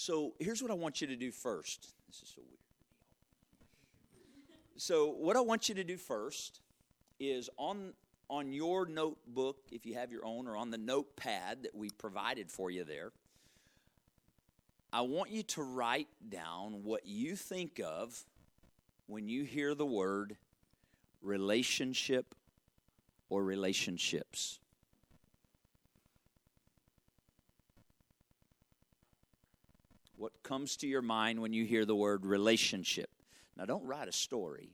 So here's what I want you to do first. This is so weird. So what I want you to do first is on on your notebook, if you have your own, or on the notepad that we provided for you there. I want you to write down what you think of when you hear the word relationship or relationships. What comes to your mind when you hear the word relationship? Now, don't write a story.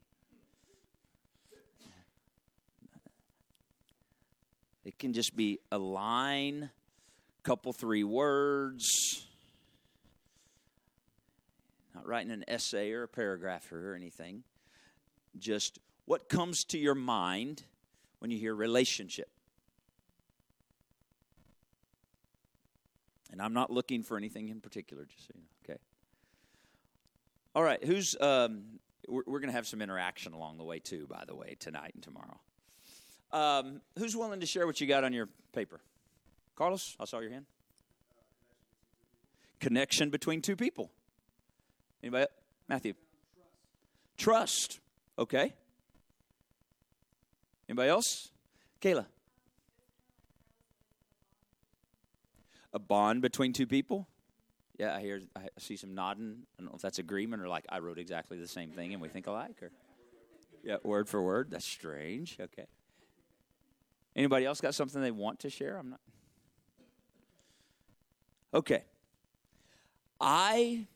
It can just be a line, couple, three words. Not writing an essay or a paragraph or anything. Just what comes to your mind when you hear relationship. And I'm not looking for anything in particular, just so you know. Okay. All right. Who's um, we're, we're going to have some interaction along the way too, by the way, tonight and tomorrow. Um, who's willing to share what you got on your paper? Carlos, I saw your hand. Connection between two people. Anybody? Matthew. Trust. Okay. Anybody else? Kayla. A bond between two people. Yeah, I hear, I see some nodding. I don't know if that's agreement or like I wrote exactly the same thing and we think alike, or yeah, word for word. That's strange. Okay. Anybody else got something they want to share? I'm not. Okay. I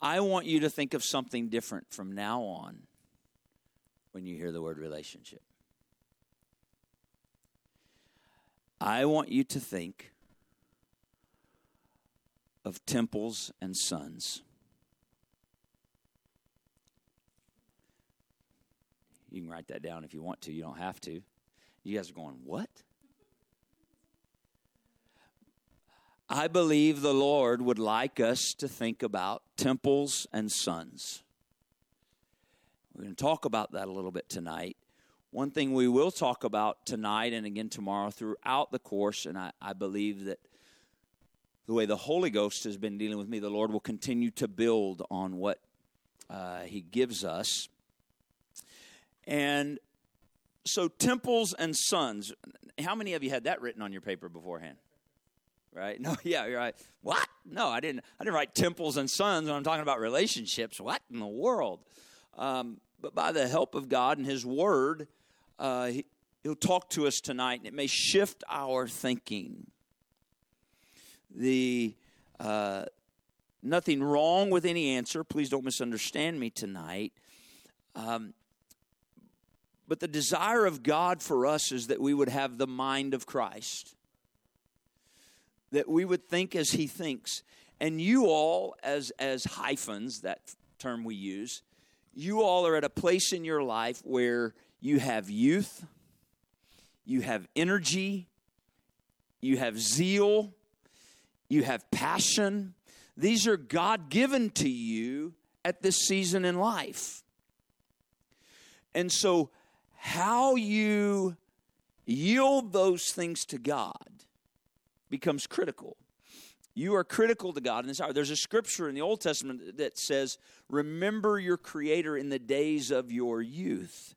I want you to think of something different from now on when you hear the word relationship. I want you to think of temples and sons. You can write that down if you want to. You don't have to. You guys are going, what? I believe the Lord would like us to think about temples and sons. We're going to talk about that a little bit tonight. One thing we will talk about tonight and again tomorrow throughout the course, and I, I believe that the way the Holy Ghost has been dealing with me, the Lord will continue to build on what uh, He gives us. And so, temples and sons. How many of you had that written on your paper beforehand? Right? No, yeah, you're right. What? No, I didn't. I didn't write temples and sons when I'm talking about relationships. What in the world? Um, but by the help of God and His Word, uh, he, he'll talk to us tonight, and it may shift our thinking. The uh, nothing wrong with any answer. Please don't misunderstand me tonight. Um, but the desire of God for us is that we would have the mind of Christ, that we would think as He thinks. And you all, as as hyphens, that term we use, you all are at a place in your life where you have youth, you have energy, you have zeal, you have passion. These are God given to you at this season in life. And so, how you yield those things to God becomes critical. You are critical to God in this hour. There's a scripture in the Old Testament that says, Remember your Creator in the days of your youth.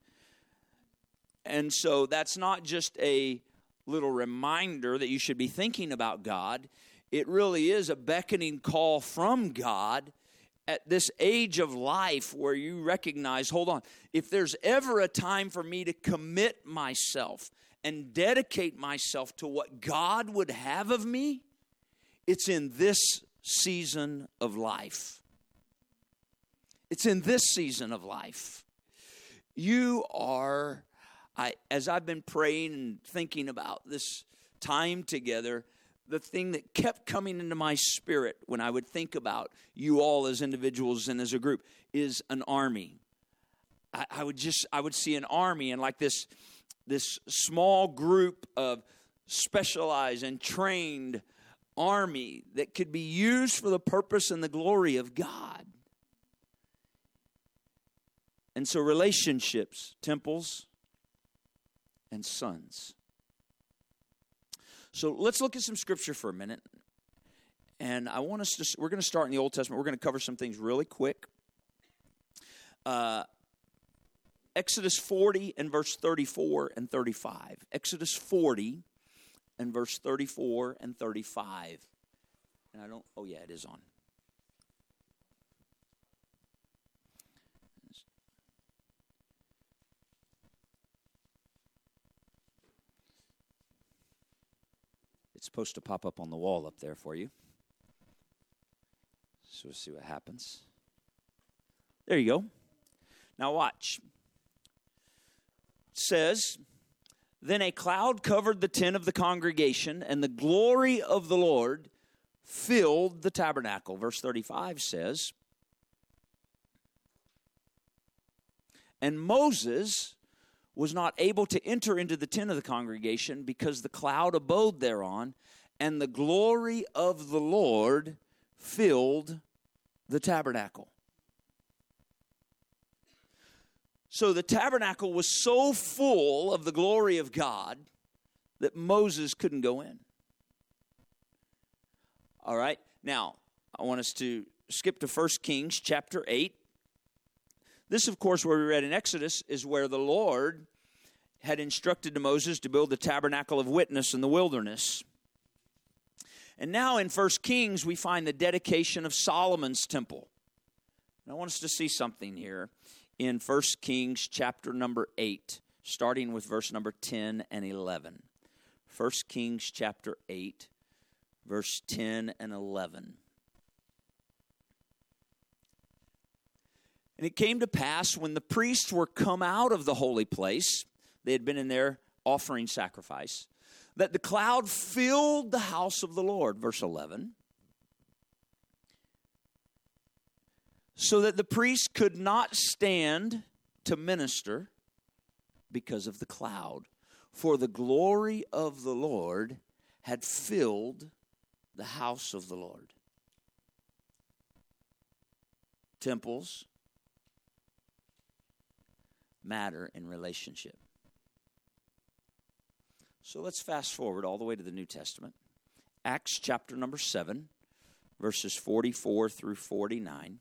And so that's not just a little reminder that you should be thinking about God. It really is a beckoning call from God at this age of life where you recognize hold on, if there's ever a time for me to commit myself and dedicate myself to what God would have of me, it's in this season of life. It's in this season of life. You are I, as I've been praying and thinking about this time together, the thing that kept coming into my spirit when I would think about you all as individuals and as a group is an army. I, I would just I would see an army and like this this small group of specialized and trained army that could be used for the purpose and the glory of God. And so relationships, temples, and sons. So let's look at some scripture for a minute. And I want us to, we're going to start in the Old Testament. We're going to cover some things really quick. Uh, Exodus 40 and verse 34 and 35. Exodus 40 and verse 34 and 35. And I don't, oh yeah, it is on. It's supposed to pop up on the wall up there for you. So we'll see what happens. There you go. Now watch. It says, Then a cloud covered the tent of the congregation, and the glory of the Lord filled the tabernacle. Verse 35 says, And Moses was not able to enter into the tent of the congregation because the cloud abode thereon, and the glory of the Lord filled the tabernacle. So the tabernacle was so full of the glory of God that Moses couldn't go in. All right, now I want us to skip to 1 Kings chapter 8. This, of course, where we read in Exodus, is where the Lord had instructed to Moses to build the tabernacle of witness in the wilderness. And now in 1 Kings, we find the dedication of Solomon's temple. And I want us to see something here in 1 Kings chapter number 8, starting with verse number 10 and 11. 1 Kings chapter 8, verse 10 and 11. And it came to pass when the priests were come out of the holy place, they had been in there offering sacrifice, that the cloud filled the house of the Lord. Verse 11. So that the priests could not stand to minister because of the cloud. For the glory of the Lord had filled the house of the Lord. Temples, matter in relationship. So let's fast forward all the way to the New Testament. Acts chapter number 7, verses 44 through 49.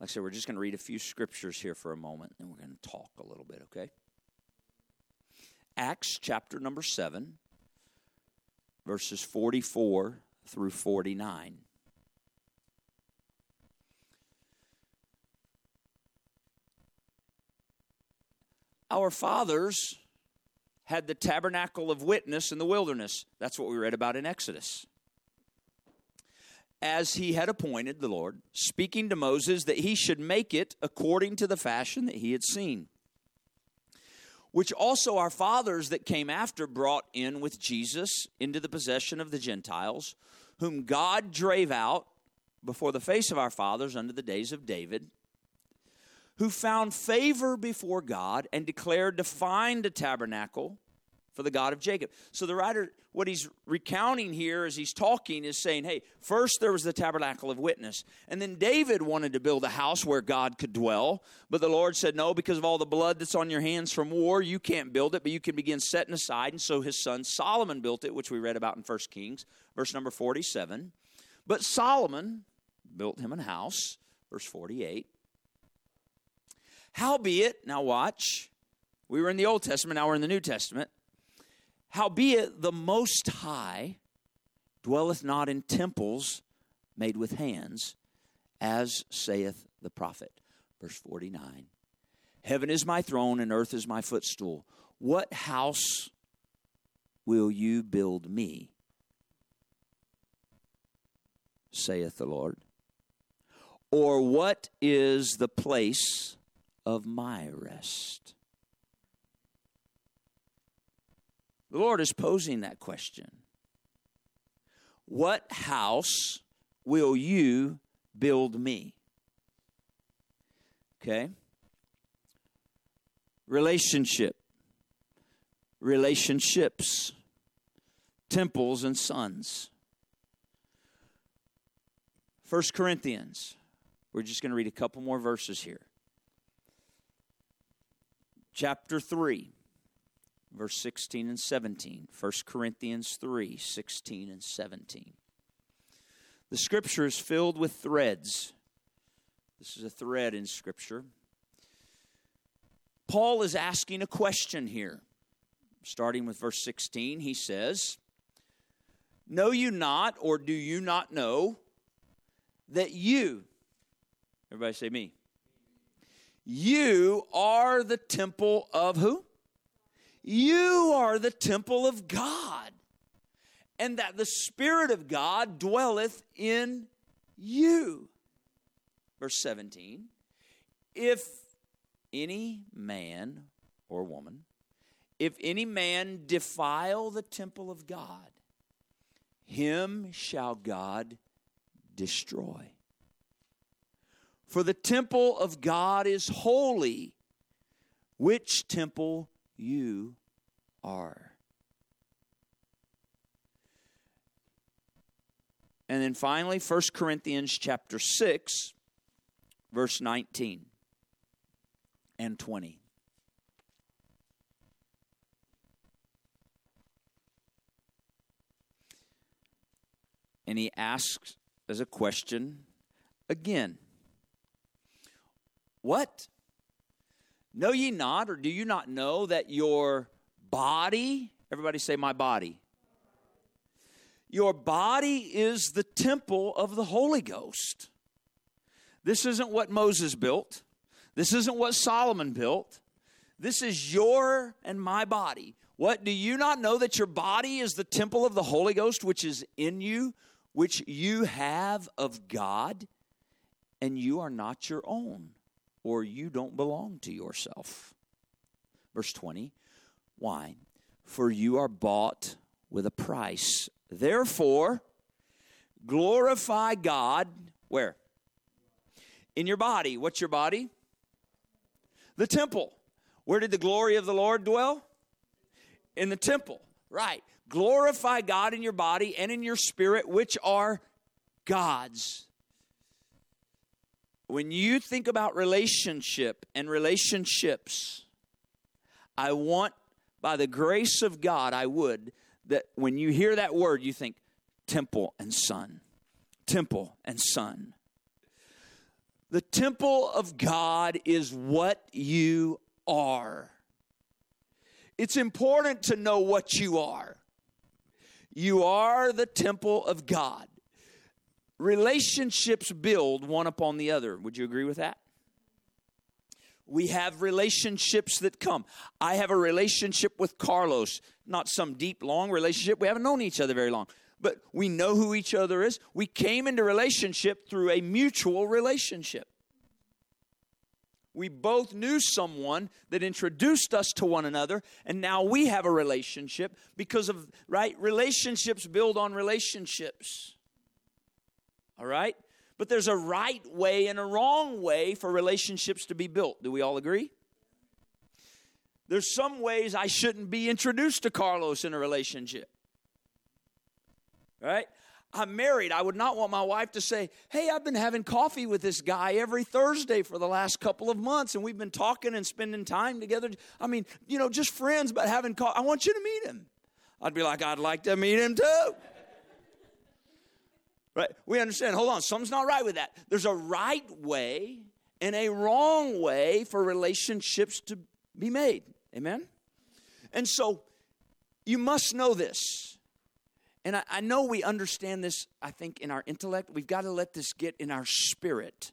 Like I said, we're just going to read a few scriptures here for a moment, and we're going to talk a little bit, okay? Acts chapter number 7, verses 44 through 49. Our fathers had the tabernacle of witness in the wilderness. That's what we read about in Exodus. As he had appointed the Lord, speaking to Moses that he should make it according to the fashion that he had seen, which also our fathers that came after brought in with Jesus into the possession of the Gentiles, whom God drave out before the face of our fathers under the days of David who found favor before God and declared to find a tabernacle for the God of Jacob. So the writer, what he's recounting here as he's talking is saying, hey, first there was the tabernacle of witness. And then David wanted to build a house where God could dwell. But the Lord said, no, because of all the blood that's on your hands from war, you can't build it, but you can begin setting aside. And so his son Solomon built it, which we read about in 1 Kings, verse number 47. But Solomon built him a house, verse 48 Howbeit, now watch, we were in the Old Testament, now we're in the New Testament. Howbeit, the Most High dwelleth not in temples made with hands, as saith the prophet. Verse 49 Heaven is my throne, and earth is my footstool. What house will you build me? saith the Lord. Or what is the place of my rest? The Lord is posing that question. What house will you build me? Okay? Relationship, relationships, temples and sons. First Corinthians. We're just going to read a couple more verses here chapter 3, verse 16 and 17. 1 Corinthians 3, 16 and 17. The scripture is filled with threads. This is a thread in scripture. Paul is asking a question here. Starting with verse 16, he says, Know you not, or do you not know, that you, everybody say me, you are the temple of who? You are the temple of God, and that the Spirit of God dwelleth in you. Verse 17 If any man or woman, if any man defile the temple of God, him shall God destroy. For the temple of God is holy, which temple you are. And then finally 1 Corinthians chapter 6 verse 19 and 20. And he asks as a question again What? Know ye not, or do you not know that your body, everybody say, my body. Your body is the temple of the Holy Ghost. This isn't what Moses built. This isn't what Solomon built. This is your and my body. What do you not know that your body is the temple of the Holy Ghost which is in you, which you have of God, and you are not your own, or you don't belong to yourself? Verse 20 Why? For you are bought with a price. Therefore, glorify God. Where? In your body. What's your body? The temple. Where did the glory of the Lord dwell? In the temple. Right. Glorify God in your body and in your spirit, which are God's. When you think about relationship and relationships, I want, by the grace of God, I would, that when you hear that word, you think temple and son. Temple and son. The temple of God is what you are. It's important to know what you are. You are the temple of God. Relationships build one upon the other. Would you agree with that? We have relationships that come. I have a relationship with Carlos, not some deep, long relationship. We haven't known each other very long, but we know who each other is. We came into relationship through a mutual relationship. We both knew someone that introduced us to one another, and now we have a relationship because of, right? Relationships build on relationships. All right? But there's a right way and a wrong way for relationships to be built. Do we all agree? There's some ways I shouldn't be introduced to Carlos in a relationship. Right? I'm married. I would not want my wife to say, Hey, I've been having coffee with this guy every Thursday for the last couple of months, and we've been talking and spending time together. I mean, you know, just friends, but having coffee. I want you to meet him. I'd be like, I'd like to meet him too. Right? We understand. Hold on, something's not right with that. There's a right way and a wrong way for relationships to be made. Amen? And so you must know this and I, I know we understand this, I think, in our intellect. We've got to let this get in our spirit.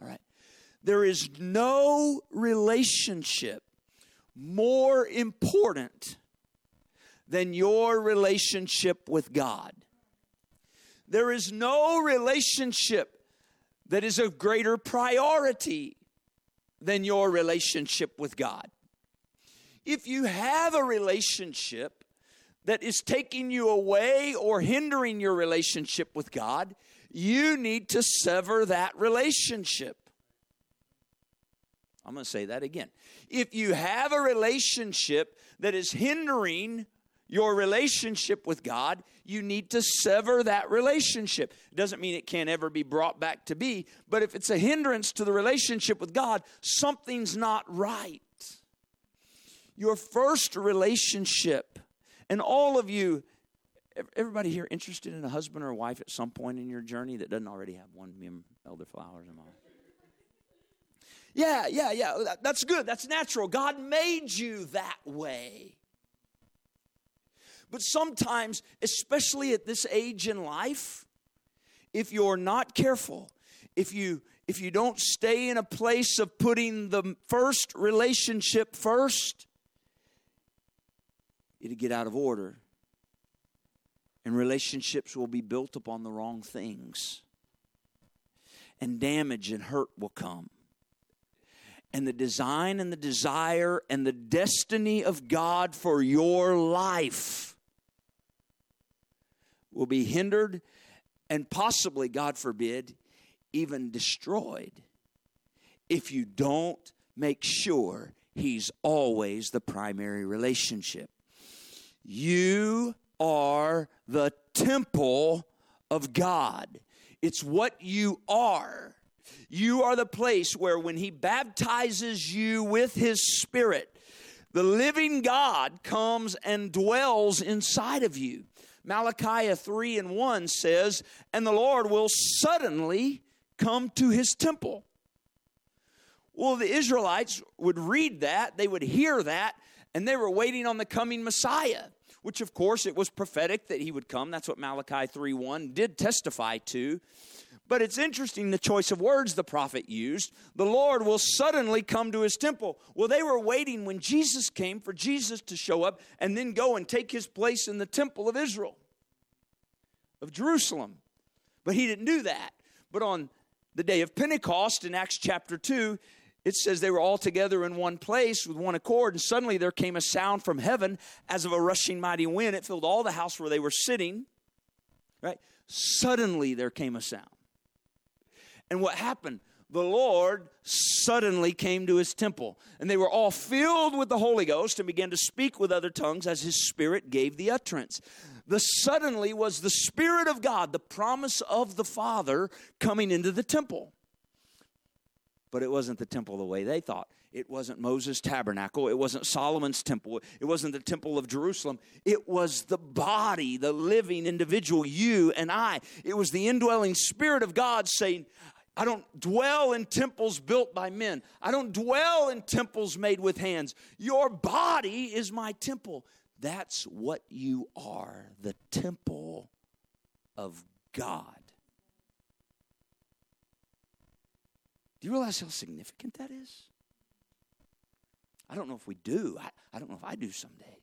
All right? There is no relationship more important than your relationship with God. There is no relationship that is of greater priority than your relationship with God. If you have a relationship that is taking you away or hindering your relationship with God, you need to sever that relationship. I'm going to say that again. If you have a relationship that is hindering your relationship with God, you need to sever that relationship. Doesn't mean it can't ever be brought back to be, but if it's a hindrance to the relationship with God, something's not right. Your first relationship and all of you, everybody here interested in a husband or a wife at some point in your journey that doesn't already have one? Me and Elder Flowers and mine. Yeah, yeah, yeah. That's good. That's natural. God made you that way. But sometimes, especially at this age in life, if you're not careful, if you if you don't stay in a place of putting the first relationship first, it'll get out of order. And relationships will be built upon the wrong things. And damage and hurt will come. And the design and the desire and the destiny of God for your life will be hindered and possibly, God forbid, even destroyed if you don't make sure He's always the primary relationship. You are the temple of God. It's what you are. You are the place where, when He baptizes you with His Spirit, the living God comes and dwells inside of you. Malachi 3 and 1 says, And the Lord will suddenly come to his temple. Well, the Israelites would read that, they would hear that, and they were waiting on the coming Messiah, which of course it was prophetic that he would come. That's what Malachi 3 1 did testify to. But it's interesting the choice of words the prophet used. The Lord will suddenly come to his temple. Well, they were waiting when Jesus came for Jesus to show up and then go and take his place in the temple of Israel, of Jerusalem. But he didn't do that. But on the day of Pentecost in Acts chapter 2, it says they were all together in one place with one accord, and suddenly there came a sound from heaven as of a rushing mighty wind. It filled all the house where they were sitting. Right? Suddenly there came a sound. And what happened? The Lord suddenly came to his temple, and they were all filled with the Holy Ghost and began to speak with other tongues as his Spirit gave the utterance. The suddenly was the Spirit of God, the promise of the Father coming into the temple. But it wasn't the temple the way they thought. It wasn't Moses' tabernacle. It wasn't Solomon's temple. It wasn't the temple of Jerusalem. It was the body, the living individual, you and I. It was the indwelling Spirit of God saying, I don't dwell in temples built by men. I don't dwell in temples made with hands. Your body is my temple. That's what you are the temple of God. Do you realize how significant that is? I don't know if we do. I, I don't know if I do someday.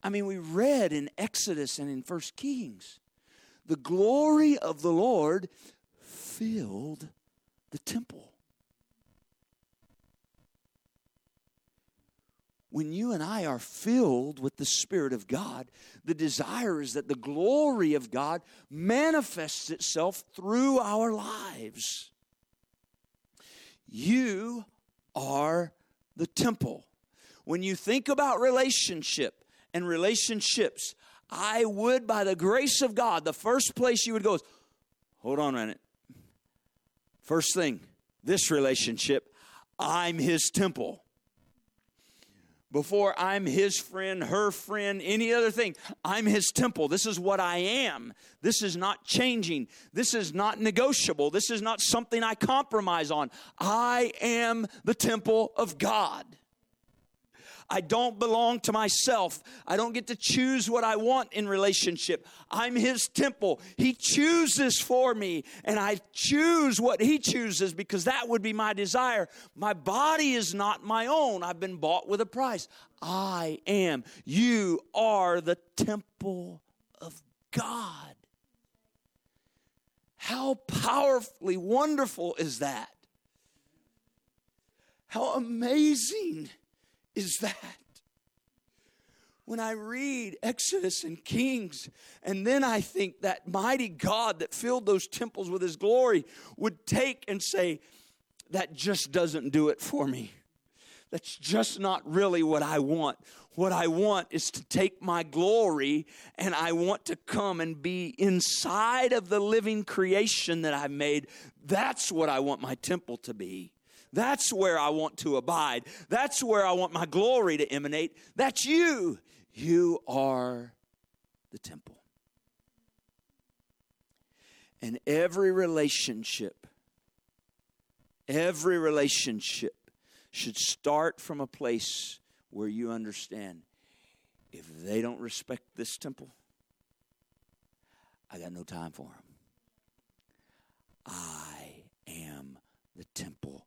I mean, we read in Exodus and in First Kings the glory of the Lord filled the temple. when you and I are filled with the Spirit of God, the desire is that the glory of God manifests itself through our lives. You are the temple. When you think about relationship and relationships, I would, by the grace of God, the first place you would go is hold on a minute. First thing, this relationship, I'm his temple before I'm his friend, her friend, any other thing. I'm his temple. This is what I am. This is not changing. This is not negotiable. This is not something I compromise on. I am the temple of God. I don't belong to myself. I don't get to choose what I want in relationship. I'm His temple. He chooses for me, and I choose what He chooses because that would be my desire. My body is not my own. I've been bought with a price. I am. You are the temple of God. How powerfully wonderful is that? How amazing is that? When I read Exodus and Kings, and then I think that mighty God that filled those temples with his glory would take and say, That just doesn't do it for me. That's just not really what I want. What I want is to take my glory and I want to come and be inside of the living creation that I've made. That's what I want my temple to be. That's where I want to abide. That's where I want my glory to emanate. That's you. You are the temple. And every relationship, every relationship should start from a place where you understand if they don't respect this temple, I got no time for them. I am the temple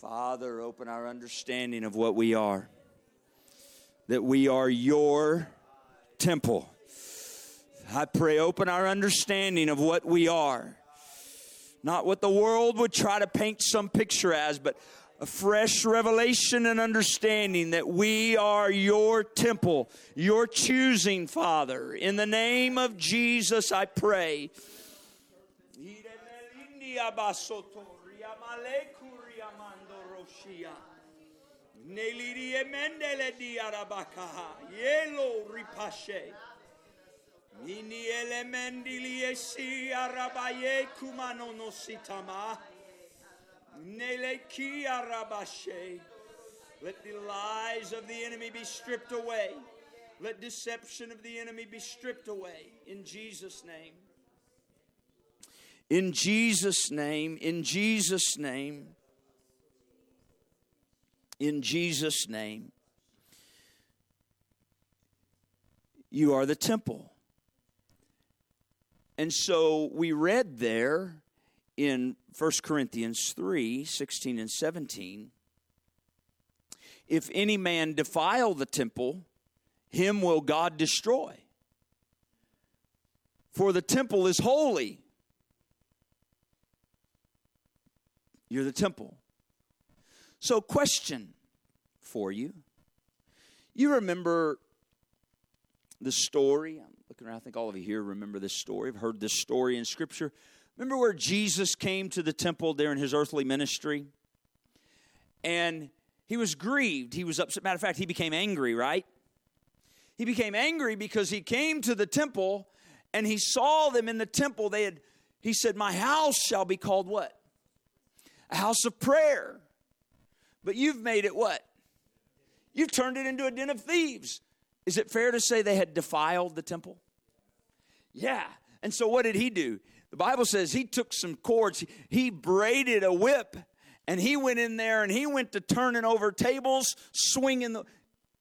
Father, open our understanding of what we are. That we are your temple. I pray, open our understanding of what we are. Not what the world would try to paint some picture as, but a fresh revelation and understanding that we are your temple, your choosing, Father. In the name of Jesus, I pray. Nini elemendi esi arabaye kumano no sitama. Let the lies of the enemy be stripped away. Let deception of the enemy be stripped away. In Jesus' name. In Jesus' name, in Jesus' name, in Jesus' name. You are the temple. And so we read there in 1 Corinthians 3 16 and 17. If any man defile the temple, him will God destroy. For the temple is holy. You're the temple. So, question for you. You remember the story? I'm looking around, I think all of you here remember this story. I've heard this story in Scripture. Remember where Jesus came to the temple during his earthly ministry? And he was grieved. He was upset. Matter of fact, he became angry, right? He became angry because he came to the temple and he saw them in the temple. They had, he said, My house shall be called what? A house of prayer. But you've made it what? You've turned it into a den of thieves. Is it fair to say they had defiled the temple? Yeah. And so what did he do? The Bible says he took some cords, he braided a whip, and he went in there and he went to turning over tables, swinging the.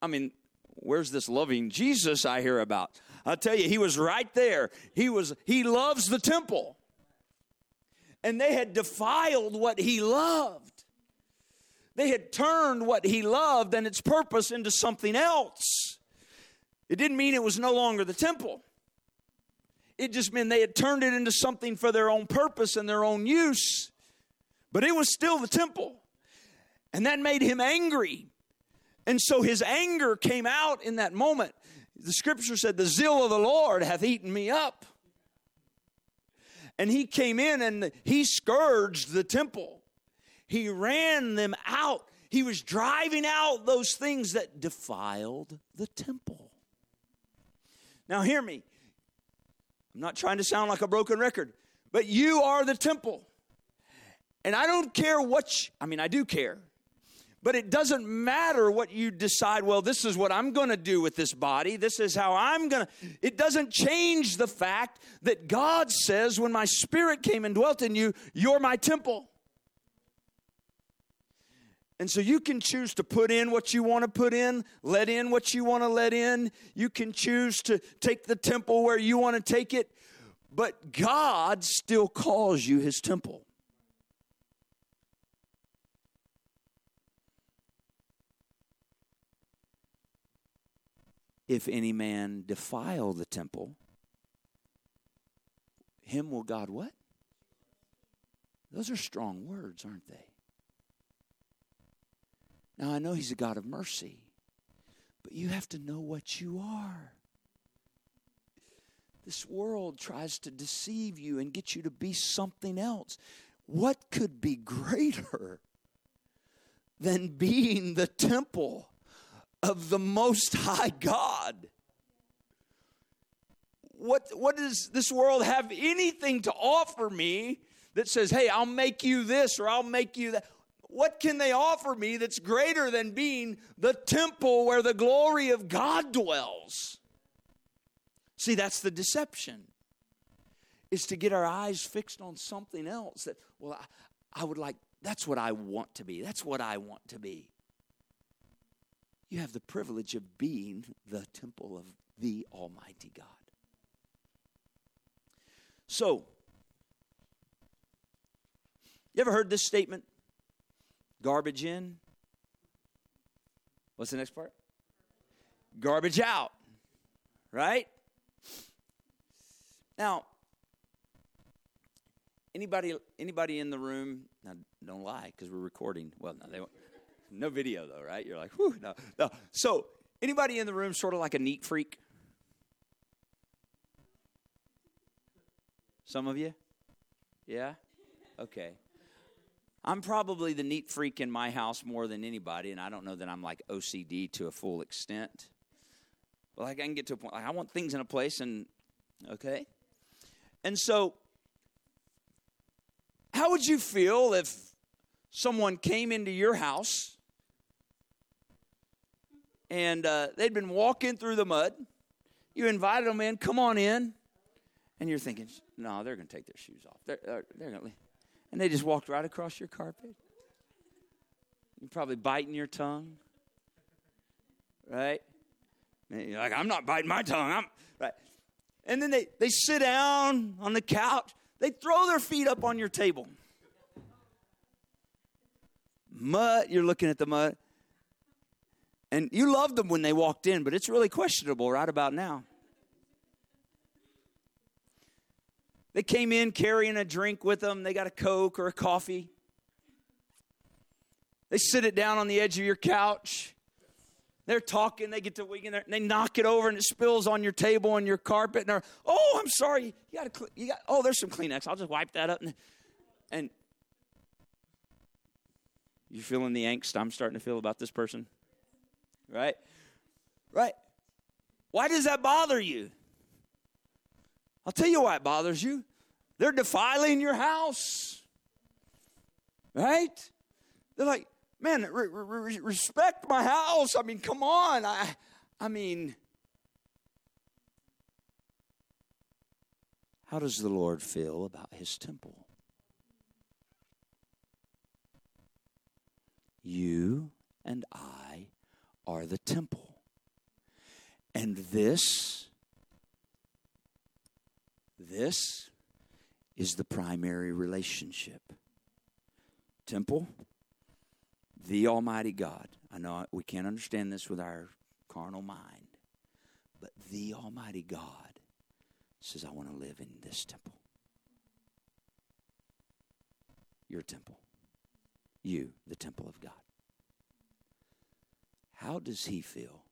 I mean, where's this loving Jesus I hear about? I'll tell you, he was right there. He was he loves the temple. And they had defiled what he loved. They had turned what he loved and its purpose into something else. It didn't mean it was no longer the temple. It just meant they had turned it into something for their own purpose and their own use. But it was still the temple. And that made him angry. And so his anger came out in that moment. The scripture said, The zeal of the Lord hath eaten me up. And he came in and he scourged the temple. He ran them out. He was driving out those things that defiled the temple. Now, hear me. I'm not trying to sound like a broken record, but you are the temple. And I don't care what, you, I mean, I do care, but it doesn't matter what you decide, well, this is what I'm going to do with this body. This is how I'm going to. It doesn't change the fact that God says, when my spirit came and dwelt in you, you're my temple. And so you can choose to put in what you want to put in, let in what you want to let in. You can choose to take the temple where you want to take it. But God still calls you his temple. If any man defile the temple, him will God what? Those are strong words, aren't they? Now, I know He's a God of mercy, but you have to know what you are. this world tries to deceive you and get you to be something else. What could be greater than being the temple of the Most High God? What, what does this world have anything to offer me that says, hey, I'll make you this or I'll make you that? What can they offer me that's greater than being the temple where the glory of God dwells? See, that's the deception. Is to get our eyes fixed on something else that, well, I, I would like, that's what I want to be. That's what I want to be. You have the privilege of being the temple of the Almighty God. So, you ever heard this statement? Garbage in. What's the next part? Garbage out. Right? Now, anybody anybody in the room? Now, don't lie because we're recording. Well, no, they no video though, right? You're like, whew, no, no. So, anybody in the room sort of like a neat freak? Some of you? Yeah? Okay. I'm probably the neat freak in my house more than anybody, and I don't know that I'm like OCD to a full extent. But like I can get to a point, like I want things in a place, and okay. And so, how would you feel if someone came into your house and uh, they'd been walking through the mud? You invited them in, come on in, and you're thinking, no, they're going to take their shoes off. They're, they're, they're going to and they just walked right across your carpet. You're probably biting your tongue, right? And you're like, I'm not biting my tongue. I'm right. And then they, they sit down on the couch. They throw their feet up on your table. Mud, you're looking at the mud. And you loved them when they walked in, but it's really questionable right about now. They came in carrying a drink with them. They got a Coke or a coffee. They sit it down on the edge of your couch. They're talking. They get to wig in there. and they knock it over and it spills on your table and your carpet. And they're, oh, I'm sorry. You got to, you got. Oh, there's some Kleenex. I'll just wipe that up. And, and you feeling the angst I'm starting to feel about this person, right? Right. Why does that bother you? I'll tell you why it bothers you. They're defiling your house. Right? They're like, man, re- re- respect my house. I mean, come on. I, I mean, how does the Lord feel about his temple? You and I are the temple. And this this is the primary relationship. Temple, the Almighty God. I know we can't understand this with our carnal mind, but the Almighty God says, I want to live in this temple. Your temple. You, the temple of God. How does He feel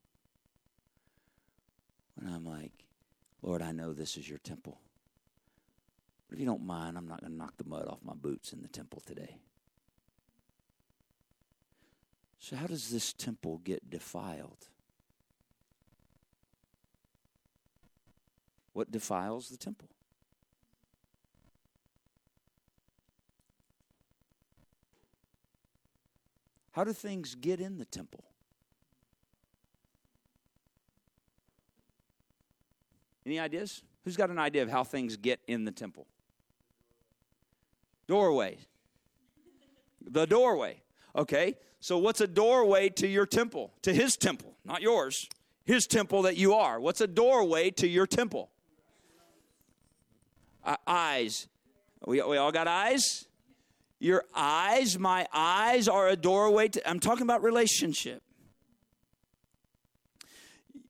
when I'm like, Lord, I know this is your temple. But if you don't mind, I'm not going to knock the mud off my boots in the temple today. So, how does this temple get defiled? What defiles the temple? How do things get in the temple? Any ideas? Who's got an idea of how things get in the temple? Doorway. The doorway. Okay, so what's a doorway to your temple? To his temple, not yours. His temple that you are. What's a doorway to your temple? Uh, eyes. We, we all got eyes? Your eyes, my eyes are a doorway to, I'm talking about relationship.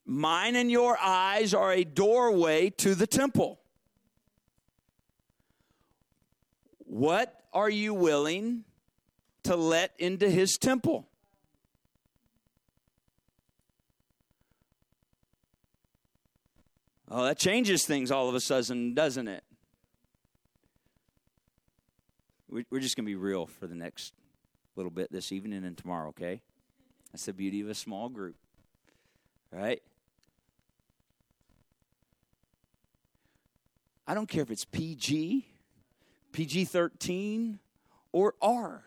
Mine and your eyes are a doorway to the temple. What are you willing to let into his temple? Oh, that changes things all of a sudden, doesn't it? We're just going to be real for the next little bit this evening and tomorrow, okay? That's the beauty of a small group, right? I don't care if it's PG, PG 13, or R.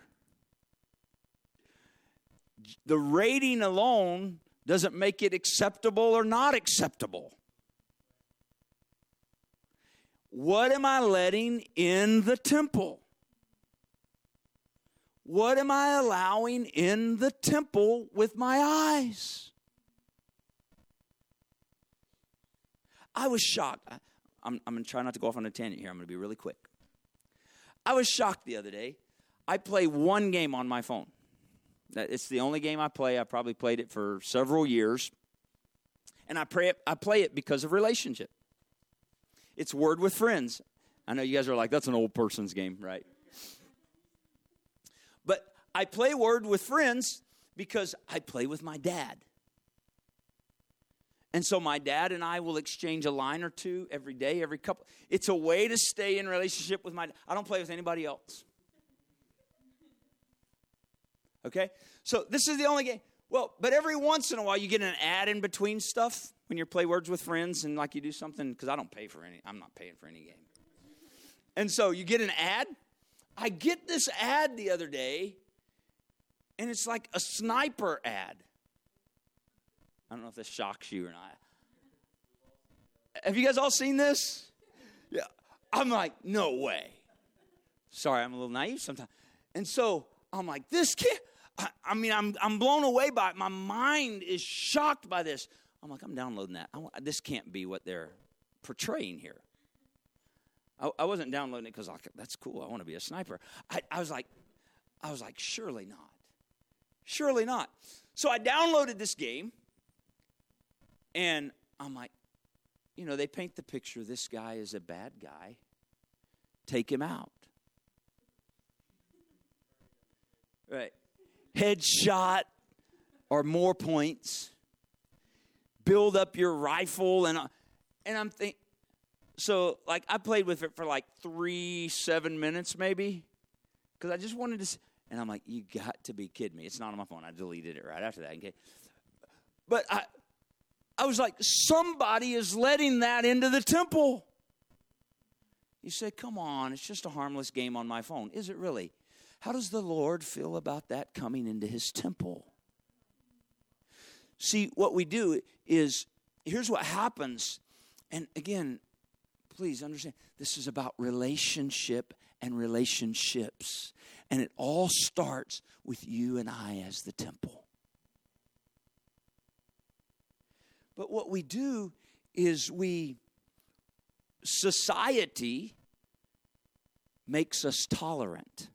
The rating alone doesn't make it acceptable or not acceptable. What am I letting in the temple? What am I allowing in the temple with my eyes? I was shocked. I'm, I'm going to try not to go off on a tangent here. I'm going to be really quick. I was shocked the other day. I play one game on my phone. It's the only game I play. I probably played it for several years. And I, pray it, I play it because of relationship. It's Word with Friends. I know you guys are like, that's an old person's game, right? But I play Word with Friends because I play with my dad. And so my dad and I will exchange a line or two every day, every couple. It's a way to stay in relationship with my I don't play with anybody else. Okay? So this is the only game. Well, but every once in a while you get an ad in between stuff when you play words with friends and like you do something because I don't pay for any. I'm not paying for any game. And so you get an ad. I get this ad the other day, and it's like a sniper ad. I don't know if this shocks you or not. Have you guys all seen this? Yeah. I'm like, no way. Sorry, I'm a little naive sometimes. And so I'm like, this kid, I, I mean, I'm, I'm blown away by it. My mind is shocked by this. I'm like, I'm downloading that. I, this can't be what they're portraying here. I, I wasn't downloading it because like, that's cool. I want to be a sniper. I, I was like, I was like, surely not. Surely not. So I downloaded this game and I'm like, you know, they paint the picture this guy is a bad guy. Take him out. Right. Headshot or more points. Build up your rifle and and I'm thinking so like I played with it for like 3 7 minutes maybe cuz I just wanted to and I'm like you got to be kidding me. It's not on my phone. I deleted it right after that. Okay. But I I was like, somebody is letting that into the temple. You say, come on, it's just a harmless game on my phone. Is it really? How does the Lord feel about that coming into his temple? See, what we do is here's what happens. And again, please understand this is about relationship and relationships. And it all starts with you and I as the temple. But what we do is we, society makes us tolerant.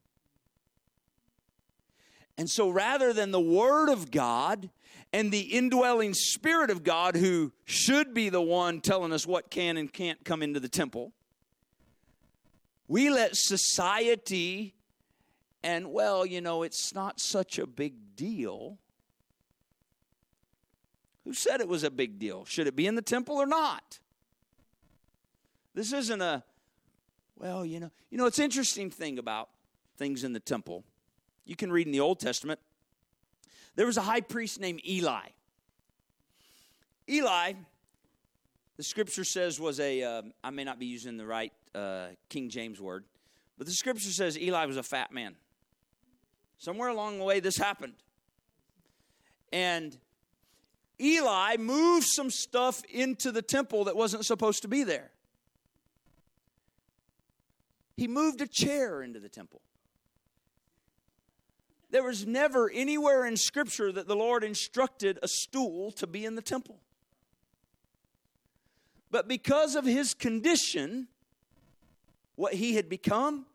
And so rather than the Word of God and the indwelling Spirit of God, who should be the one telling us what can and can't come into the temple, we let society and, well, you know, it's not such a big deal who said it was a big deal? Should it be in the temple or not? This isn't a, well, you know, you know, it's interesting thing about things in the temple. You can read in the Old Testament. There was a high priest named Eli. Eli, the scripture says, was a. Uh, I may not be using the right uh, King James word, but the scripture says Eli was a fat man. Somewhere along the way, this happened. And Eli moved some stuff into the temple that wasn't supposed to be there. He moved a chair into the temple. There was never anywhere in Scripture that the Lord instructed a stool to be in the temple. But because of his condition, what he had become,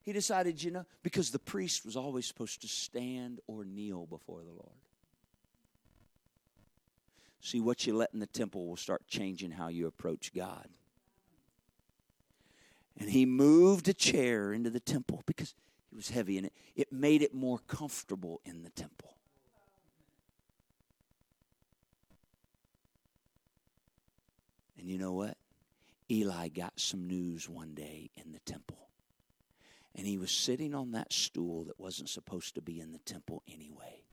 he decided, you know, because the priest was always supposed to stand or kneel before the Lord. See, what you let in the temple will start changing how you approach God. And he moved a chair into the temple because it was heavy and it, it made it more comfortable in the temple. And you know what? Eli got some news one day in the temple. And he was sitting on that stool that wasn't supposed to be in the temple anyway.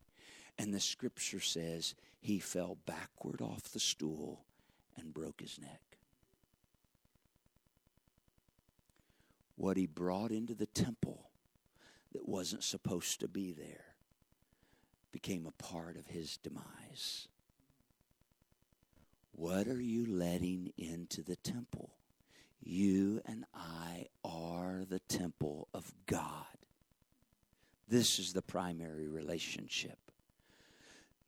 And the scripture says he fell backward off the stool and broke his neck. What he brought into the temple that wasn't supposed to be there became a part of his demise. What are you letting into the temple? You and I are the temple of God. This is the primary relationship.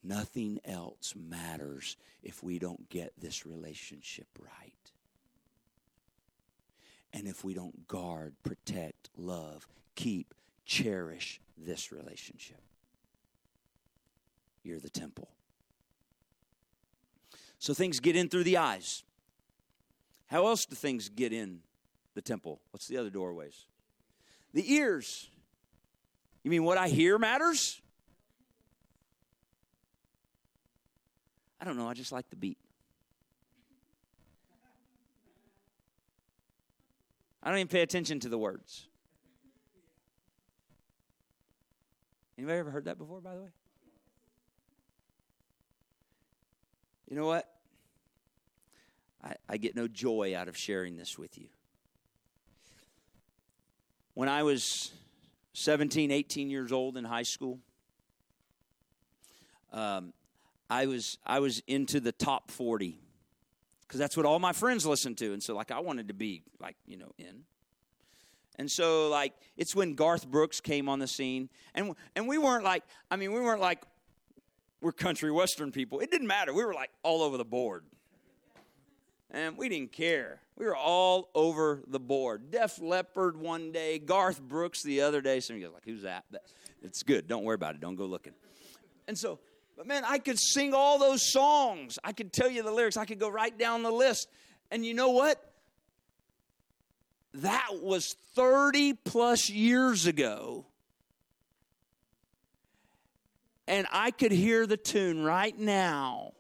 Nothing else matters if we don't get this relationship right. And if we don't guard, protect, love, keep, cherish this relationship. You're the temple. So things get in through the eyes. How else do things get in the temple? What's the other doorways? The ears. You mean what I hear matters? I don't know. I just like the beat. I don't even pay attention to the words. Anybody ever heard that before, by the way? You know what? I, I get no joy out of sharing this with you. When I was 17, 18 years old in high school, um, I was I was into the top 40 because that's what all my friends listened to, and so like I wanted to be like you know in. And so like it's when Garth Brooks came on the scene, and and we weren't like I mean we weren't like we're country western people. It didn't matter. We were like all over the board. And we didn't care. We were all over the board. Def Leppard one day, Garth Brooks the other day. Some of you like, who's that? It's good. Don't worry about it. Don't go looking. And so, but man, I could sing all those songs. I could tell you the lyrics. I could go right down the list. And you know what? That was 30 plus years ago and I could hear the tune right now.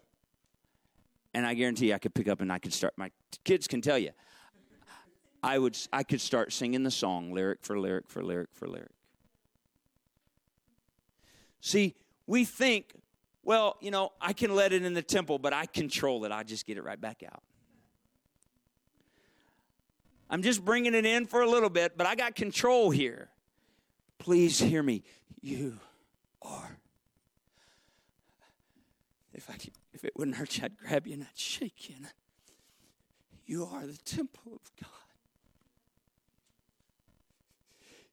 And I guarantee I could pick up and I could start. My kids can tell you, I would. I could start singing the song lyric for lyric for lyric for lyric. See, we think, well, you know, I can let it in the temple, but I control it. I just get it right back out. I'm just bringing it in for a little bit, but I got control here. Please hear me. You are if I could, if it wouldn't hurt you, I'd grab you and I'd shake you. you are the temple of God.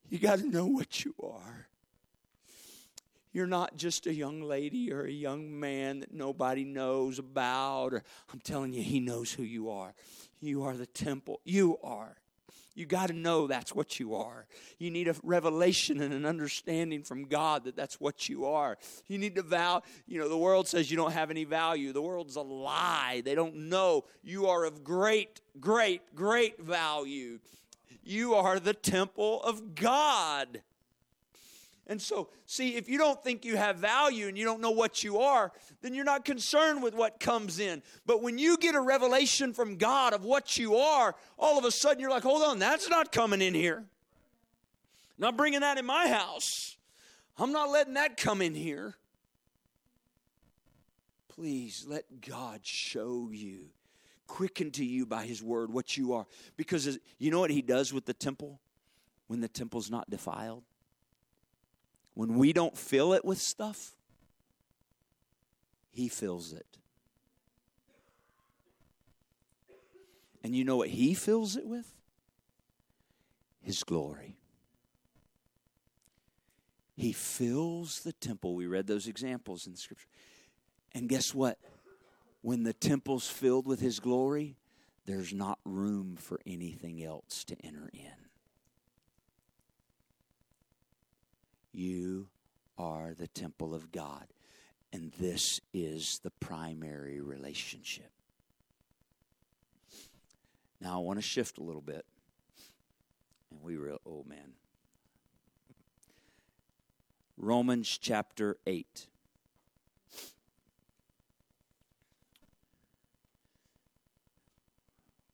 You got to know what you are. You're not just a young lady or a young man that nobody knows about. Or I'm telling you, He knows who you are. You are the temple. You are. You got to know that's what you are. You need a revelation and an understanding from God that that's what you are. You need to vow, you know, the world says you don't have any value. The world's a lie. They don't know you are of great, great, great value. You are the temple of God. And so, see, if you don't think you have value and you don't know what you are, then you're not concerned with what comes in. But when you get a revelation from God of what you are, all of a sudden you're like, hold on, that's not coming in here. not bringing that in my house. I'm not letting that come in here. Please let God show you, quicken to you by His word what you are. Because you know what He does with the temple when the temple's not defiled? When we don't fill it with stuff, He fills it. And you know what He fills it with? His glory. He fills the temple. We read those examples in scripture. And guess what? When the temple's filled with His glory, there's not room for anything else to enter in. You are the temple of God. And this is the primary relationship. Now, I want to shift a little bit. And we were, oh man. Romans chapter 8.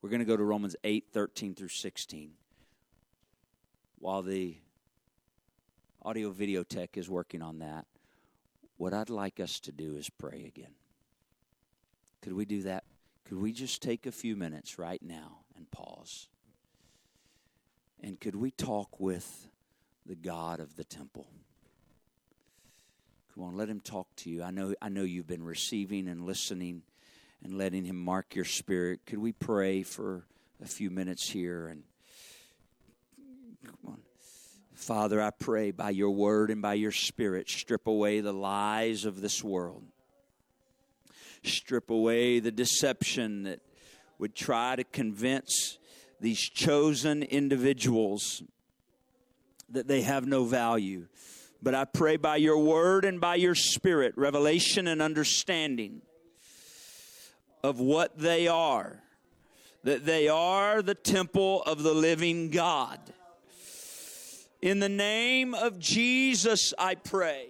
We're going to go to Romans 8 13 through 16. While the audio video tech is working on that, what I'd like us to do is pray again. Could we do that? Could we just take a few minutes right now and pause? And could we talk with the God of the temple? Come on, let him talk to you. I know I know you've been receiving and listening and letting him mark your spirit. Could we pray for a few minutes here and. Father, I pray by your word and by your spirit, strip away the lies of this world. Strip away the deception that would try to convince these chosen individuals that they have no value. But I pray by your word and by your spirit, revelation and understanding of what they are, that they are the temple of the living God. In the name of Jesus, I pray.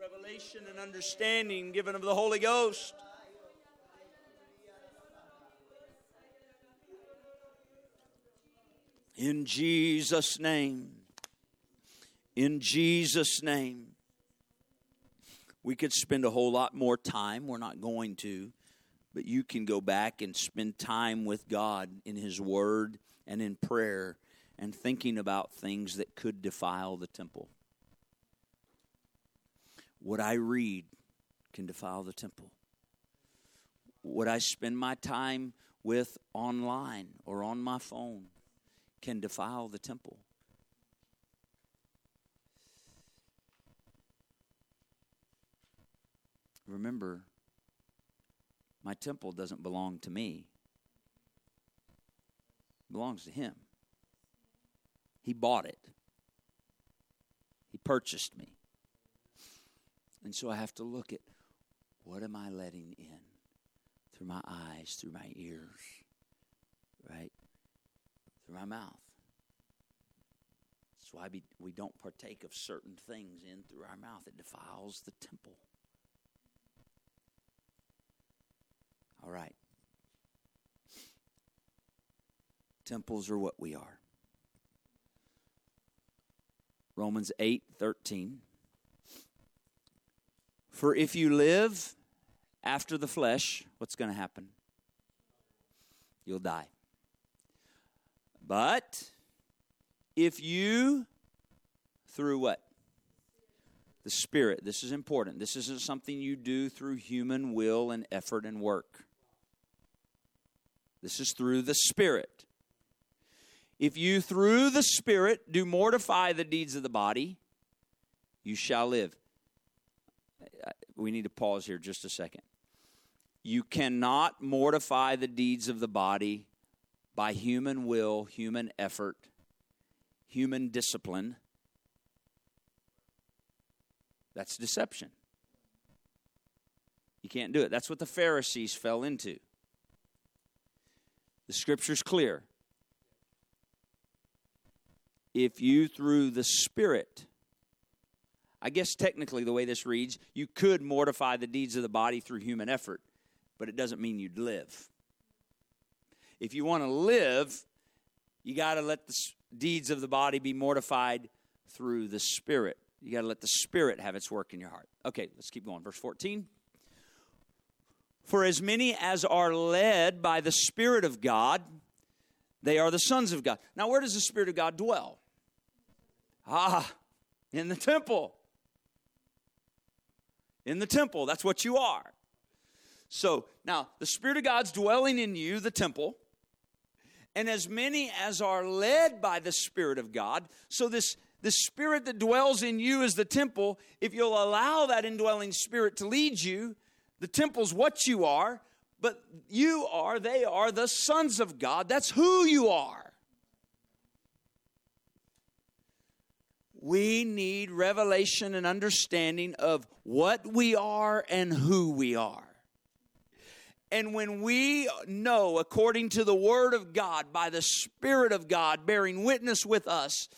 Revelation and understanding given of the Holy Ghost. In Jesus' name. In Jesus' name. We could spend a whole lot more time. We're not going to. But you can go back and spend time with God in His Word and in prayer and thinking about things that could defile the temple. What I read can defile the temple. What I spend my time with online or on my phone can defile the temple. Remember, my temple doesn't belong to me. It belongs to him. He bought it. He purchased me. And so I have to look at what am I letting in through my eyes, through my ears, right? Through my mouth. That's why we, don't partake of certain things in through our mouth. It defiles the temple. All right. Temples are what we are. Romans 8 13. For if you live after the flesh, what's going to happen? You'll die. But if you, through what? The Spirit. This is important. This isn't something you do through human will and effort and work. This is through the Spirit. If you, through the Spirit, do mortify the deeds of the body, you shall live we need to pause here just a second. You cannot mortify the deeds of the body by human will, human effort, human discipline. That's deception. You can't do it. That's what the Pharisees fell into. The scripture's clear. If you, through the Spirit, I guess technically, the way this reads, you could mortify the deeds of the body through human effort, but it doesn't mean you'd live. If you want to live, you got to let the deeds of the body be mortified through the Spirit. You got to let the Spirit have its work in your heart. Okay, let's keep going. Verse 14. For as many as are led by the Spirit of God, they are the sons of God. Now, where does the Spirit of God dwell? Ah, in the temple in the temple. That's what you are. So now the Spirit of God's dwelling in you, the temple, And as many as are led by the Spirit of God, so this the spirit that dwells in you is the temple. If you'll allow that indwelling spirit to lead you, the temple's what you are, but you are, they are the sons of God. That's who you are. We need revelation and understanding of what we are and who we are. And when we know, according to the Word of God, by the Spirit of God bearing witness with us,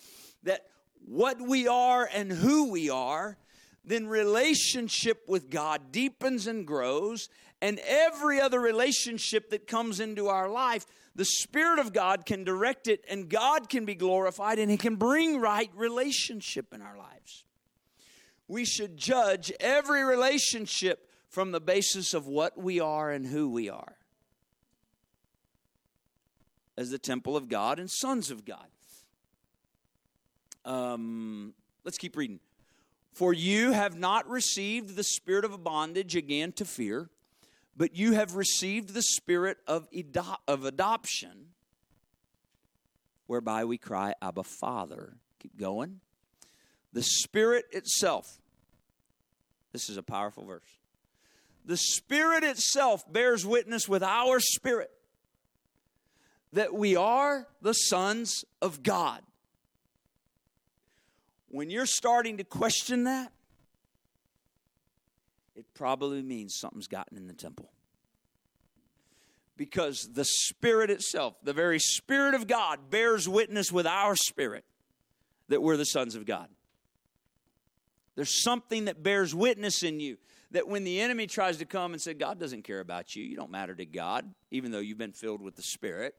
that what we are and who we are, then relationship with God deepens and grows, and every other relationship that comes into our life, the Spirit of God can direct it, and God can be glorified, and He can bring right relationship in our lives. We should judge every relationship from the basis of what we are and who we are as the temple of God and sons of God. Um, let's keep reading. For you have not received the spirit of bondage again to fear, but you have received the spirit of, of adoption, whereby we cry, Abba, Father. Keep going. The Spirit itself, this is a powerful verse. The Spirit itself bears witness with our spirit that we are the sons of God. When you're starting to question that, it probably means something's gotten in the temple. Because the Spirit itself, the very Spirit of God, bears witness with our spirit that we're the sons of God. There's something that bears witness in you that when the enemy tries to come and say, God doesn't care about you, you don't matter to God, even though you've been filled with the Spirit.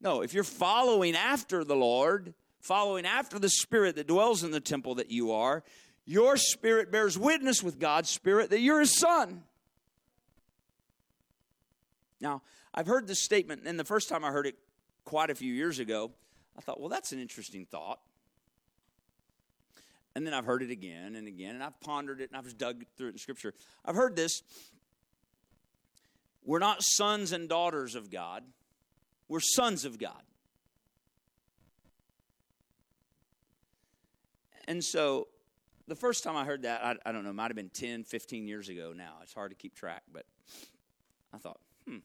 No, if you're following after the Lord, following after the Spirit that dwells in the temple that you are, your spirit bears witness with God's Spirit that you're His son. Now, I've heard this statement, and the first time I heard it quite a few years ago, I thought, well, that's an interesting thought. And then I've heard it again and again, and I've pondered it and I've just dug through it in Scripture. I've heard this. We're not sons and daughters of God, we're sons of God. And so the first time I heard that, I, I don't know, might have been 10, 15 years ago now. It's hard to keep track, but I thought, hmm,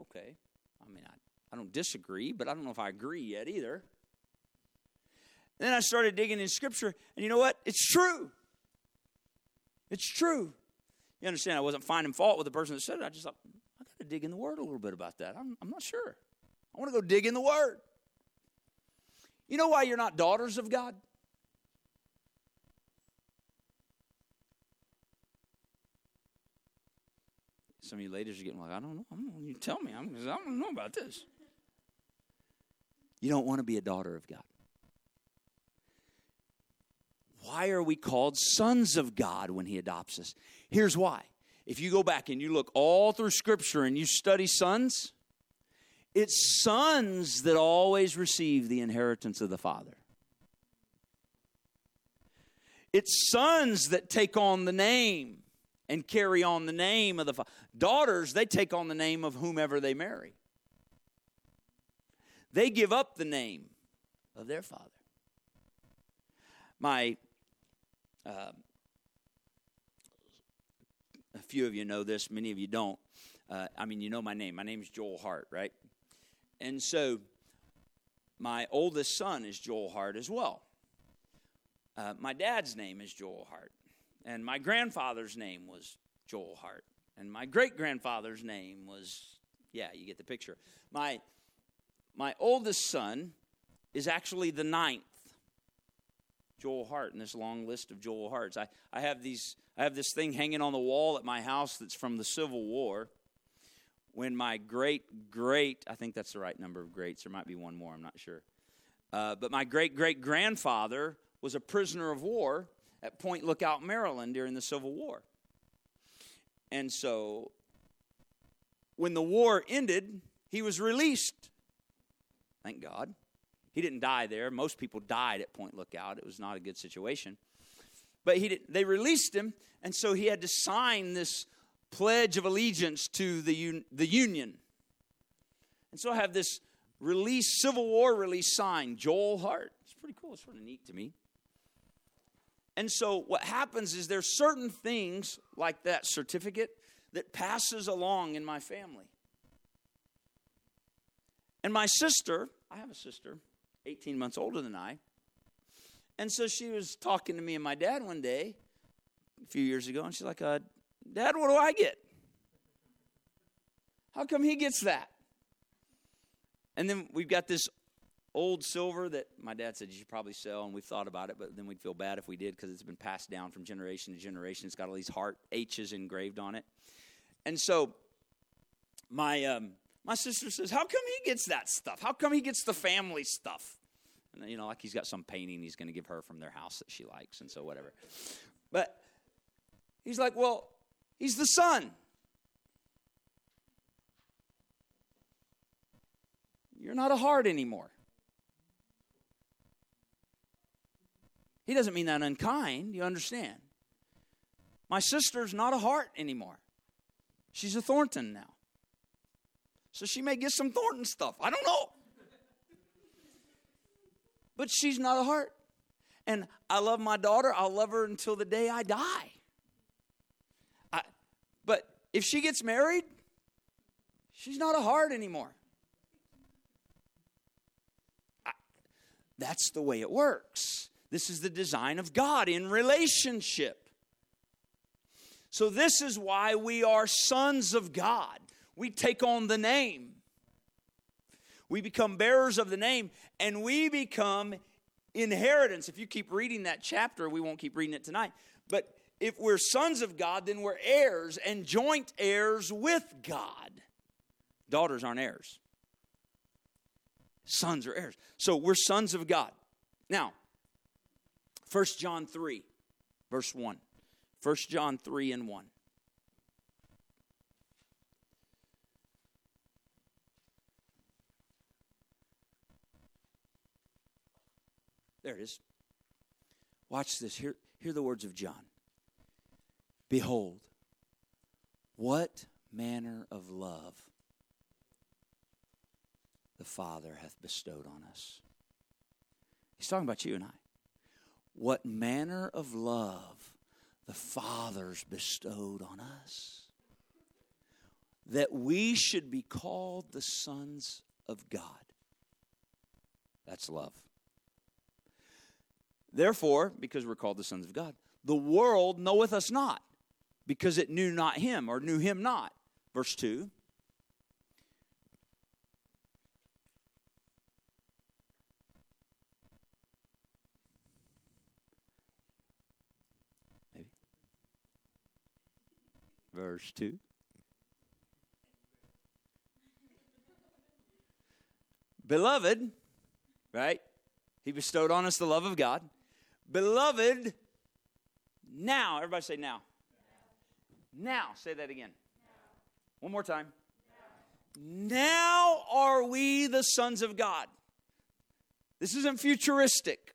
okay. I mean, I, I don't disagree, but I don't know if I agree yet either. Then I started digging in Scripture, and you know what? It's true. It's true. You understand? I wasn't finding fault with the person that said it. I just thought, I got to dig in the Word a little bit about that. I'm, I'm not sure. I want to go dig in the Word. You know why you're not daughters of God? Some of you ladies are getting like, I don't know. I'm, you tell me. I'm, I don't know about this. You don't want to be a daughter of God. Why are we called sons of God when He adopts us? Here's why. If you go back and you look all through Scripture and you study sons, it's sons that always receive the inheritance of the Father. It's sons that take on the name and carry on the name of the Father. Daughters, they take on the name of whomever they marry. They give up the name of their father. My, uh, a few of you know this, many of you don't. Uh, I mean, you know my name. My name is Joel Hart, right? And so my oldest son is Joel Hart as well. Uh, my dad's name is Joel Hart. And my grandfather's name was Joel Hart. And my great grandfather's name was, yeah, you get the picture. My, my oldest son is actually the ninth Joel Hart in this long list of Joel Harts. I, I have these I have this thing hanging on the wall at my house that's from the Civil War when my great great I think that's the right number of greats. There might be one more. I'm not sure. Uh, but my great great grandfather was a prisoner of war at Point Lookout, Maryland during the Civil War. And so when the war ended, he was released. Thank God. He didn't die there. Most people died at Point Lookout. It was not a good situation. But he did, they released him, and so he had to sign this pledge of allegiance to the, the Union. And so I have this release, Civil War release sign, Joel Hart. It's pretty cool. It's sort of neat to me. And so what happens is there's certain things like that certificate that passes along in my family. And my sister, I have a sister, 18 months older than I. And so she was talking to me and my dad one day, a few years ago, and she's like, uh, Dad, what do I get? How come he gets that? And then we've got this old silver that my dad said you should probably sell, and we've thought about it, but then we'd feel bad if we did because it's been passed down from generation to generation. It's got all these Hart H's engraved on it. And so my, um, my sister says, How come he gets that stuff? How come he gets the family stuff? And, you know, like he's got some painting he's going to give her from their house that she likes, and so whatever. But he's like, Well, he's the son. You're not a Hart anymore. He doesn't mean that unkind, you understand. My sister's not a Hart anymore. She's a Thornton now. So she may get some Thornton stuff. I don't know. But she's not a Hart. And I love my daughter. I'll love her until the day I die. I, but if she gets married, she's not a Hart anymore. I, that's the way it works. This is the design of God in relationship. So, this is why we are sons of God. We take on the name, we become bearers of the name, and we become inheritance. If you keep reading that chapter, we won't keep reading it tonight, but if we're sons of God, then we're heirs and joint heirs with God. Daughters aren't heirs, sons are heirs. So we're sons of God. Now, 1 John 3, verse 1. 1 John 3 and 1. There it is. Watch this. Hear, hear the words of John. Behold, what manner of love the Father hath bestowed on us. He's talking about you and I what manner of love the Father's bestowed on us. That we should be called the sons of God. That's love. Therefore, because we're called the sons of God, the world knoweth us not, because it knew not him or knew him not. Verse 2 verse 2. Beloved, right? He bestowed on us the love of God. Beloved, now, everybody say now. Now, say that again. One more time. Now are we the sons of God. This isn't futuristic.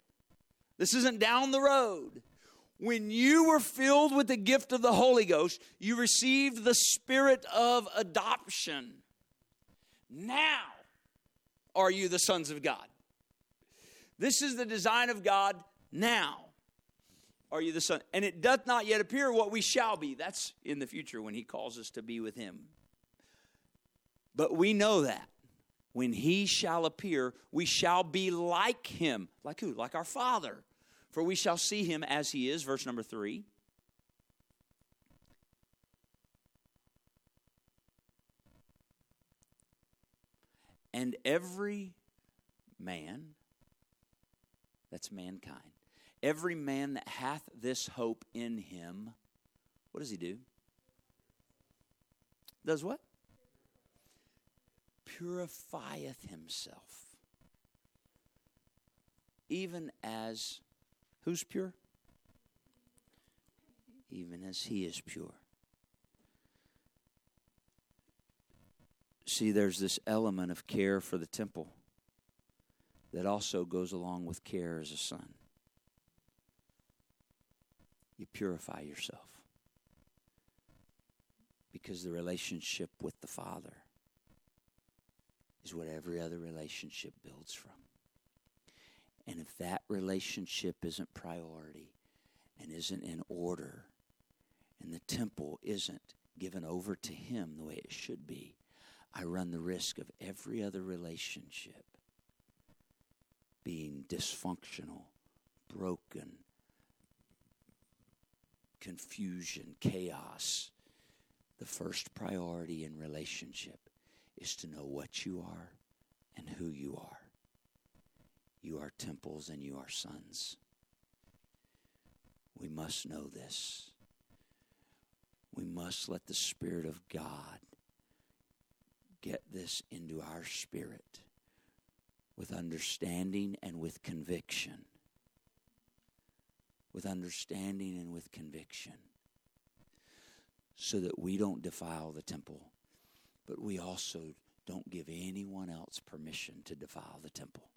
This isn't down the road when you were filled with the gift of the Holy Ghost, you received the spirit of adoption. Now are you the sons of God. This is the design of God now. Are you the son? And it doth not yet appear what we shall be. That's in the future when he calls us to be with him. But we know that when he shall appear, we shall be like him. Like who? Like our Father for we shall see him as he is. Verse number three. And every man, that's mankind, every man that hath this hope in him, what does he do? Does what? Purifieth himself, even as Who's pure? Even as he is pure. See, there's this element of care for the temple that also goes along with care as a son. You purify yourself because the relationship with the Father is what every other relationship builds from. And if that relationship isn't priority and isn't in order, and the temple isn't given over to Him the way it should be, I run the risk of every other relationship being dysfunctional, broken, confusion, chaos. The first priority in relationship is to know what you are and who you are. You are temples and you are sons. We must know this. We must let the Spirit of God get this into our spirit with understanding and with conviction. With understanding and with conviction. So that we don't defile the temple, but we also don't give anyone else permission to defile the temple.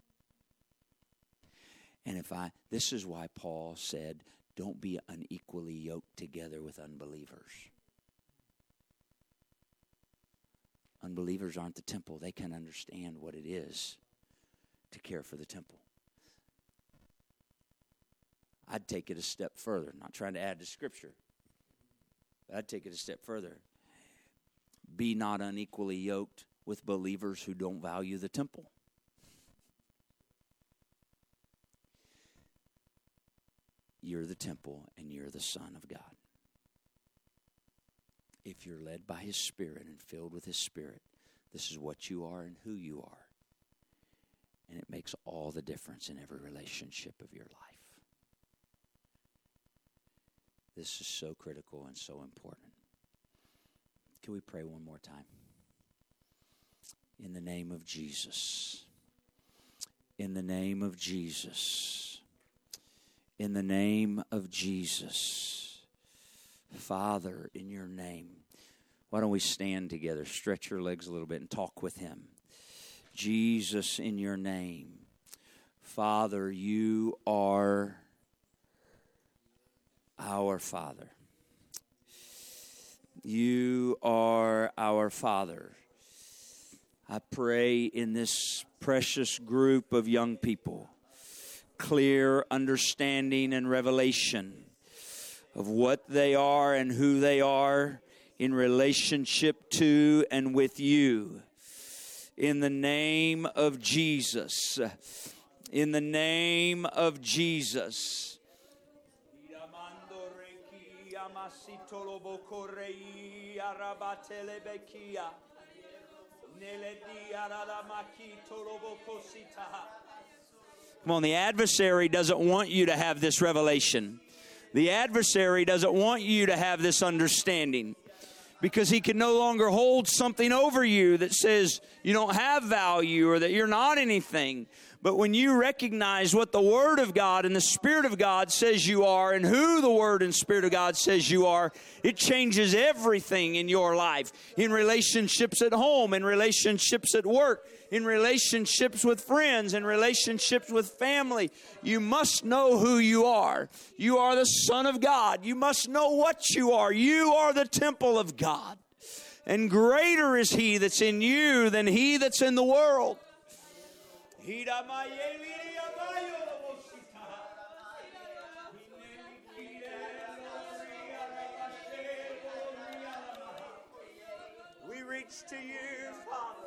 And if I, this is why Paul said, don't be unequally yoked together with unbelievers. Unbelievers aren't the temple, they can understand what it is to care for the temple. I'd take it a step further, not trying to add to Scripture, but I'd take it a step further. Be not unequally yoked with believers who don't value the temple. You're the temple and you're the Son of God. If you're led by His Spirit and filled with His Spirit, this is what you are and who you are. And it makes all the difference in every relationship of your life. This is so critical and so important. Can we pray one more time? In the name of Jesus. In the name of Jesus. In the name of Jesus. Father, in your name. Why don't we stand together, stretch your legs a little bit, and talk with him? Jesus, in your name. Father, you are our Father. You are our Father. I pray in this precious group of young people clear understanding and revelation of what they are and who they are in relationship to and with you in the name of Jesus. In the name of Jesus. Come on, the adversary doesn't want you to have this revelation. The adversary doesn't want you to have this understanding because he can no longer hold something over you that says you don't have value or that you're not anything. But when you recognize what the Word of God and the Spirit of God says you are and who the Word and Spirit of God says you are, it changes everything in your life. In relationships at home, in relationships at work, in relationships with friends, in relationships with family. You must know who you are. You are the Son of God. You must know what you are. You are the temple of God. And greater is He that's in you than He that's in the world. We reach to you, Father.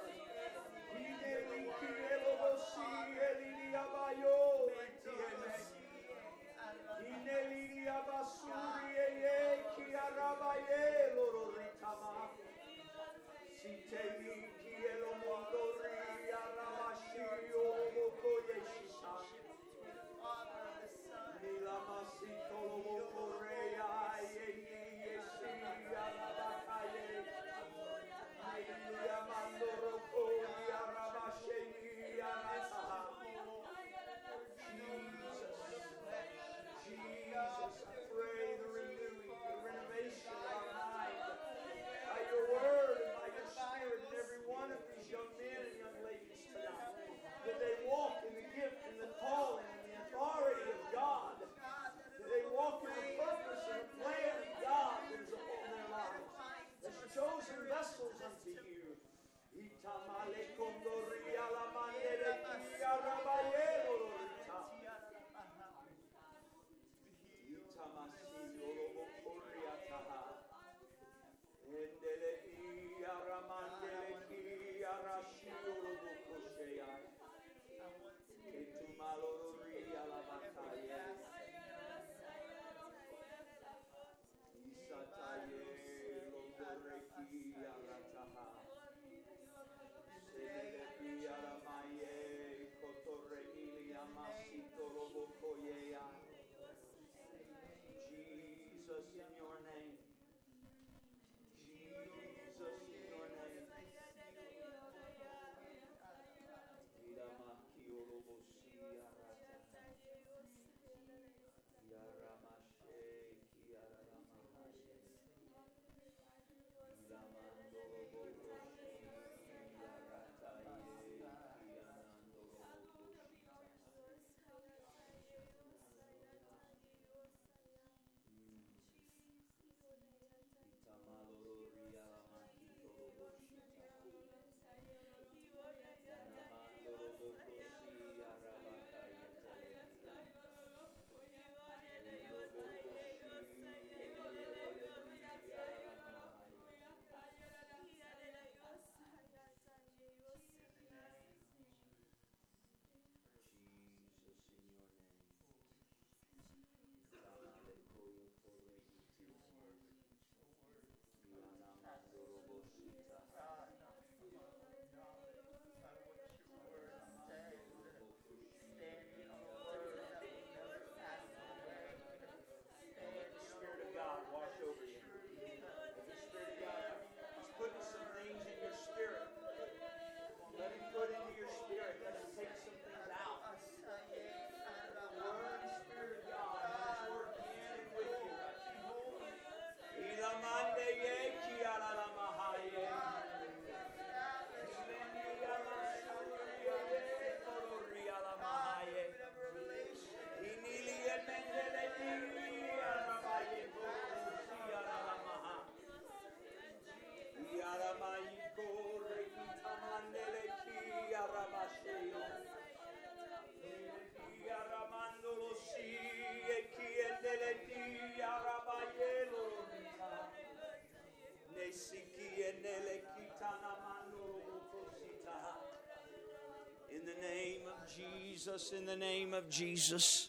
Jesus, in the name of Jesus.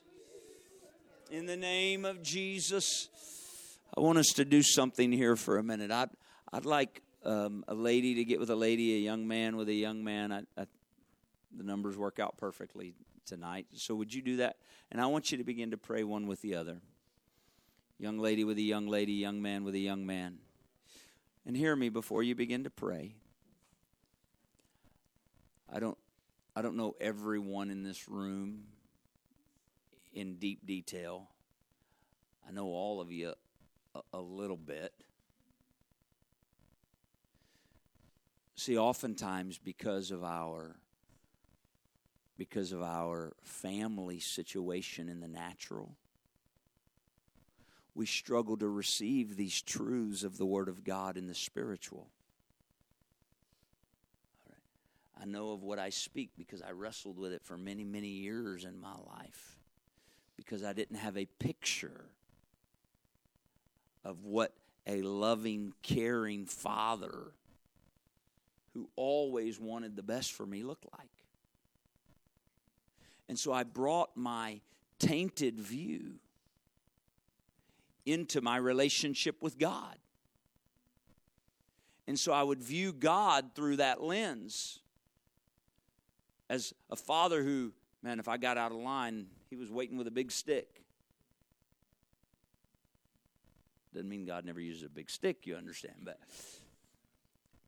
In the name of Jesus. I want us to do something here for a minute. I'd, I'd like um, a lady to get with a lady, a young man with a young man. I, I, the numbers work out perfectly tonight. So, would you do that? And I want you to begin to pray one with the other. Young lady with a young lady, young man with a young man. And hear me before you begin to pray. I don't I don't know everyone in this room in deep detail. I know all of you a, a little bit. See, oftentimes because of our because of our family situation in the natural, we struggle to receive these truths of the Word of God in the spiritual. I know of what I speak because I wrestled with it for many, many years in my life because I didn't have a picture of what a loving, caring father who always wanted the best for me looked like. And so I brought my tainted view into my relationship with God. And so I would view God through that lens as a father who, man, if I got out of line, he was waiting with a big stick. Doesn't mean God never uses a big stick, you understand, but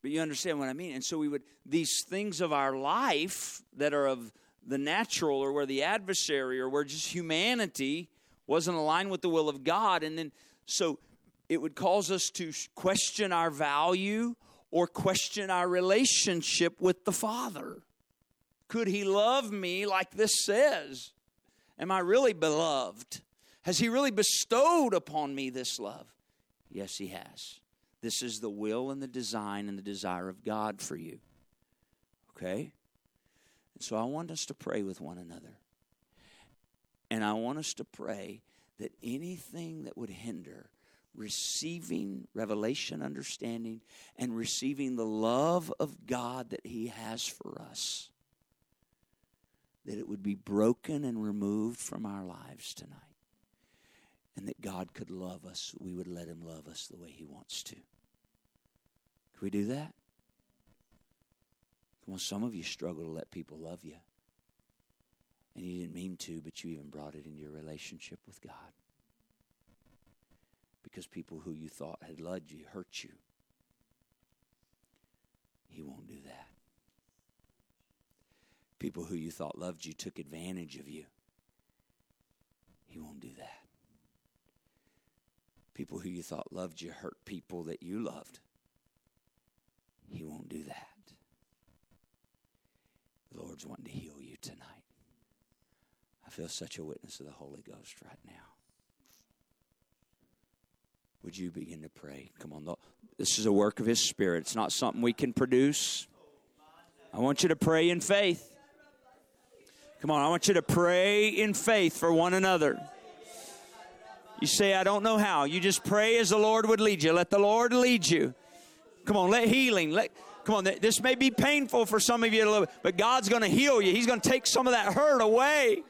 but you understand what I mean. And so we would these things of our life that are of the natural or where the adversary or where just humanity wasn't aligned with the will of God and then so it would cause us to question our value or question our relationship with the Father. Could he love me like this says? Am I really beloved? Has he really bestowed upon me this love? Yes, he has. This is the will and the design and the desire of God for you. Okay? And so I want us to pray with one another. And I want us to pray that anything that would hinder receiving revelation, understanding, and receiving the love of God that He has for us that it would be broken and removed from our lives tonight. And that God could love us, we would let Him love us the way He wants to. Can we do that? On, some of you struggle to let people love you. And you didn't mean to, but you even brought it into your relationship with God. Because people who you thought had loved you hurt you. He won't do that. People who you thought loved you took advantage of you. He won't do that. People who you thought loved you hurt people that you loved. He won't do that. The Lord's wanting to heal you tonight. I feel such a witness of the Holy Ghost right now. Would you begin to pray? Come on. This is a work of His Spirit. It's not something we can produce. I want you to pray in faith. Come on, I want you to pray in faith for one another. You say, I don't know how. You just pray as the Lord would lead you. Let the Lord lead you. Come on, let healing. Let come on. This may be painful for some of you but God's going to heal you. He's going to take some of that hurt away.